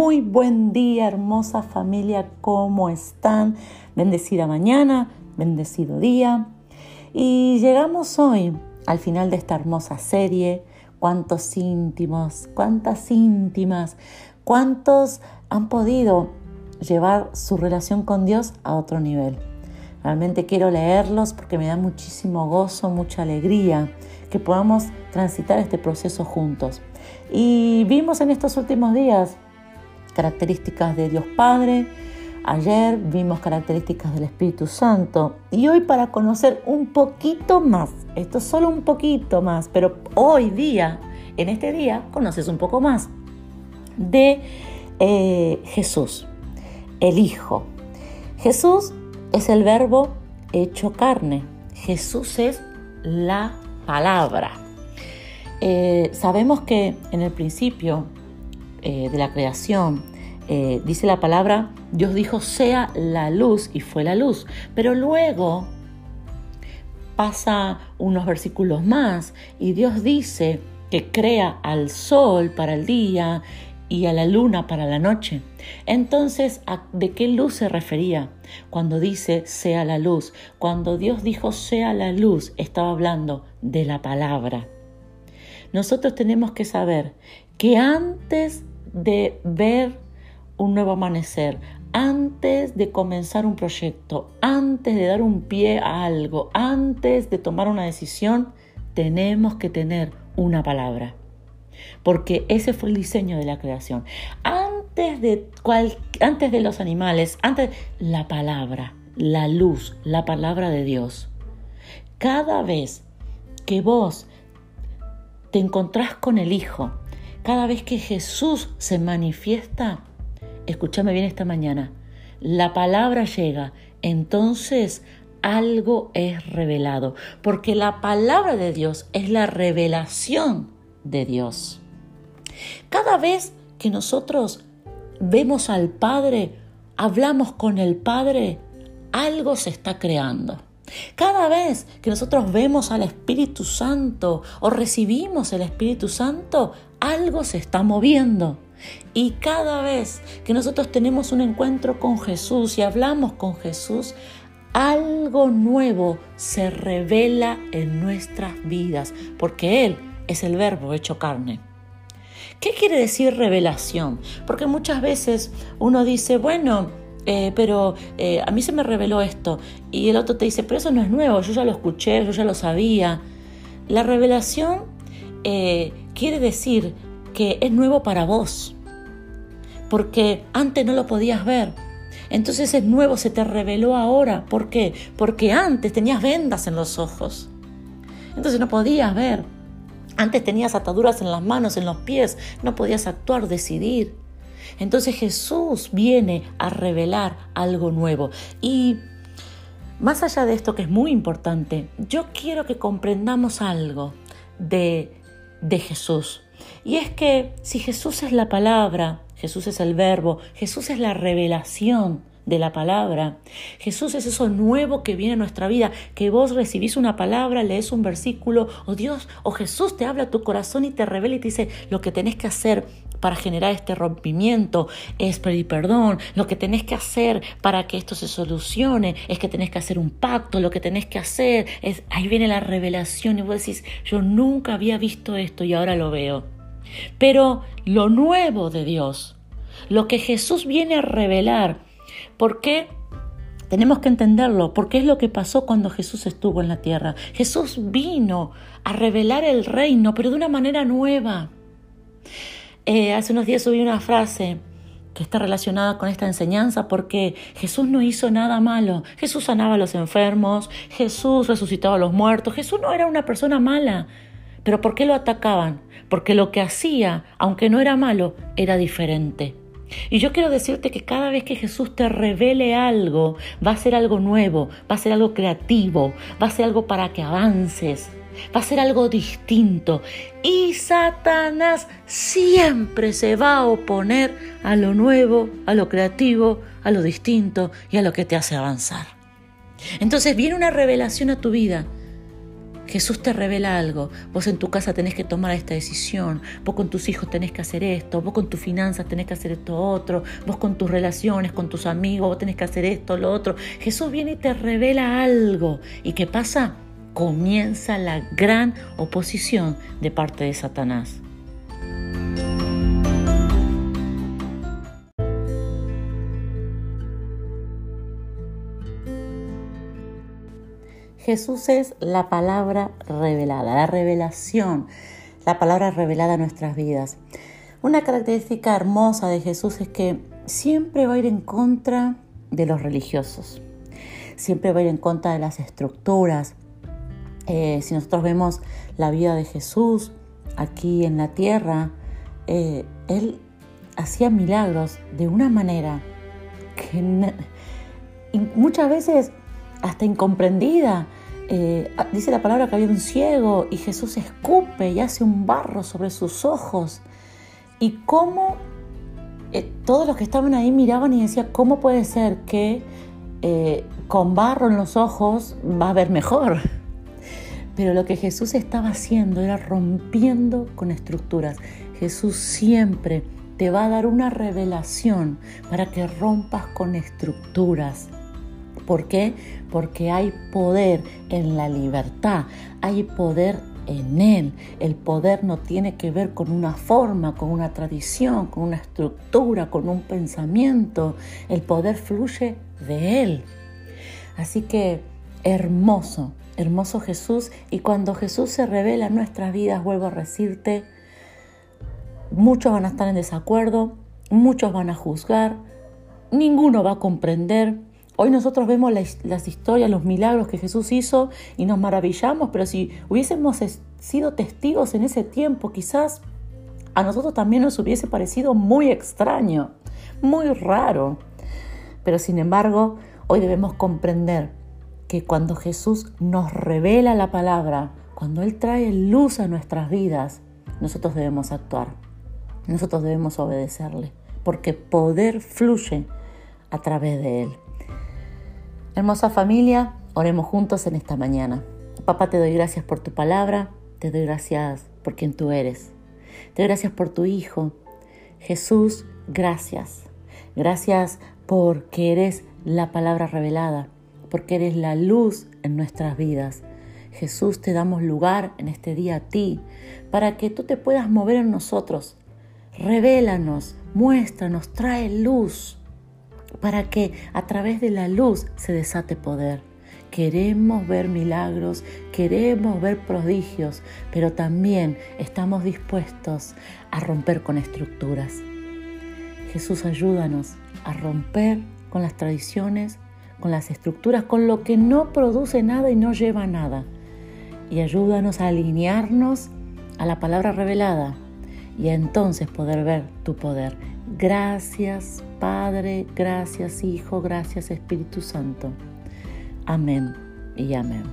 Muy buen día, hermosa familia, ¿cómo están? Bendecida mañana, bendecido día. Y llegamos hoy al final de esta hermosa serie. Cuántos íntimos, cuántas íntimas, cuántos han podido llevar su relación con Dios a otro nivel. Realmente quiero leerlos porque me da muchísimo gozo, mucha alegría que podamos transitar este proceso juntos. Y vimos en estos últimos días características de Dios Padre, ayer vimos características del Espíritu Santo y hoy para conocer un poquito más, esto es solo un poquito más, pero hoy día, en este día, conoces un poco más de eh, Jesús, el Hijo. Jesús es el verbo hecho carne. Jesús es la palabra. Eh, sabemos que en el principio eh, de la creación, eh, dice la palabra, Dios dijo sea la luz y fue la luz. Pero luego pasa unos versículos más y Dios dice que crea al sol para el día y a la luna para la noche. Entonces, ¿de qué luz se refería cuando dice sea la luz? Cuando Dios dijo sea la luz, estaba hablando de la palabra. Nosotros tenemos que saber que antes de ver un nuevo amanecer, antes de comenzar un proyecto, antes de dar un pie a algo, antes de tomar una decisión, tenemos que tener una palabra. Porque ese fue el diseño de la creación. Antes de, antes de los animales, antes la palabra, la luz, la palabra de Dios. Cada vez que vos te encontrás con el Hijo, cada vez que Jesús se manifiesta, escúchame bien esta mañana, la palabra llega, entonces algo es revelado, porque la palabra de Dios es la revelación de Dios. Cada vez que nosotros vemos al Padre, hablamos con el Padre, algo se está creando. Cada vez que nosotros vemos al Espíritu Santo o recibimos el Espíritu Santo, algo se está moviendo. Y cada vez que nosotros tenemos un encuentro con Jesús y hablamos con Jesús, algo nuevo se revela en nuestras vidas, porque Él es el verbo hecho carne. ¿Qué quiere decir revelación? Porque muchas veces uno dice, bueno, eh, pero eh, a mí se me reveló esto. Y el otro te dice, pero eso no es nuevo, yo ya lo escuché, yo ya lo sabía. La revelación eh, quiere decir es nuevo para vos, porque antes no lo podías ver. Entonces es nuevo, se te reveló ahora. ¿Por qué? Porque antes tenías vendas en los ojos. Entonces no podías ver. Antes tenías ataduras en las manos, en los pies. No podías actuar, decidir. Entonces Jesús viene a revelar algo nuevo. Y más allá de esto que es muy importante, yo quiero que comprendamos algo de, de Jesús. Y es que si Jesús es la palabra, Jesús es el verbo, Jesús es la revelación de la palabra. Jesús es eso nuevo que viene a nuestra vida, que vos recibís una palabra, lees un versículo, o Dios, o Jesús te habla a tu corazón y te revela y te dice lo que tenés que hacer para generar este rompimiento es pedir perdón. Lo que tenés que hacer para que esto se solucione es que tenés que hacer un pacto. Lo que tenés que hacer es, ahí viene la revelación y vos decís, yo nunca había visto esto y ahora lo veo. Pero lo nuevo de Dios, lo que Jesús viene a revelar, ¿por qué? Tenemos que entenderlo, porque es lo que pasó cuando Jesús estuvo en la tierra. Jesús vino a revelar el reino, pero de una manera nueva. Eh, hace unos días subí una frase que está relacionada con esta enseñanza porque Jesús no hizo nada malo. Jesús sanaba a los enfermos, Jesús resucitaba a los muertos, Jesús no era una persona mala. Pero ¿por qué lo atacaban? Porque lo que hacía, aunque no era malo, era diferente. Y yo quiero decirte que cada vez que Jesús te revele algo, va a ser algo nuevo, va a ser algo creativo, va a ser algo para que avances, va a ser algo distinto. Y Satanás siempre se va a oponer a lo nuevo, a lo creativo, a lo distinto y a lo que te hace avanzar. Entonces viene una revelación a tu vida. Jesús te revela algo. Vos en tu casa tenés que tomar esta decisión. Vos con tus hijos tenés que hacer esto. Vos con tus finanzas tenés que hacer esto otro. Vos con tus relaciones, con tus amigos, vos tenés que hacer esto, lo otro. Jesús viene y te revela algo. ¿Y qué pasa? Comienza la gran oposición de parte de Satanás. Jesús es la palabra revelada, la revelación, la palabra revelada en nuestras vidas. Una característica hermosa de Jesús es que siempre va a ir en contra de los religiosos, siempre va a ir en contra de las estructuras. Eh, si nosotros vemos la vida de Jesús aquí en la tierra, eh, Él hacía milagros de una manera que muchas veces hasta incomprendida. Eh, ah, dice la palabra que había un ciego y Jesús escupe y hace un barro sobre sus ojos. Y cómo eh, todos los que estaban ahí miraban y decían, ¿cómo puede ser que eh, con barro en los ojos va a ver mejor? Pero lo que Jesús estaba haciendo era rompiendo con estructuras. Jesús siempre te va a dar una revelación para que rompas con estructuras ¿Por qué? Porque hay poder en la libertad, hay poder en Él. El poder no tiene que ver con una forma, con una tradición, con una estructura, con un pensamiento. El poder fluye de Él. Así que hermoso, hermoso Jesús. Y cuando Jesús se revela en nuestras vidas, vuelvo a decirte, muchos van a estar en desacuerdo, muchos van a juzgar, ninguno va a comprender, Hoy nosotros vemos las historias, los milagros que Jesús hizo y nos maravillamos, pero si hubiésemos sido testigos en ese tiempo, quizás a nosotros también nos hubiese parecido muy extraño, muy raro. Pero sin embargo, hoy debemos comprender que cuando Jesús nos revela la palabra, cuando Él trae luz a nuestras vidas, nosotros debemos actuar, nosotros debemos obedecerle, porque poder fluye a través de Él. Hermosa familia, oremos juntos en esta mañana. Papá, te doy gracias por tu palabra, te doy gracias por quien tú eres. Te doy gracias por tu Hijo. Jesús, gracias. Gracias porque eres la palabra revelada, porque eres la luz en nuestras vidas. Jesús, te damos lugar en este día a ti, para que tú te puedas mover en nosotros. Revélanos, muéstranos, trae luz para que a través de la luz se desate poder. Queremos ver milagros, queremos ver prodigios, pero también estamos dispuestos a romper con estructuras. Jesús, ayúdanos a romper con las tradiciones, con las estructuras, con lo que no produce nada y no lleva nada. Y ayúdanos a alinearnos a la palabra revelada y entonces poder ver tu poder. Gracias Padre, gracias Hijo, gracias Espíritu Santo. Amén y amén.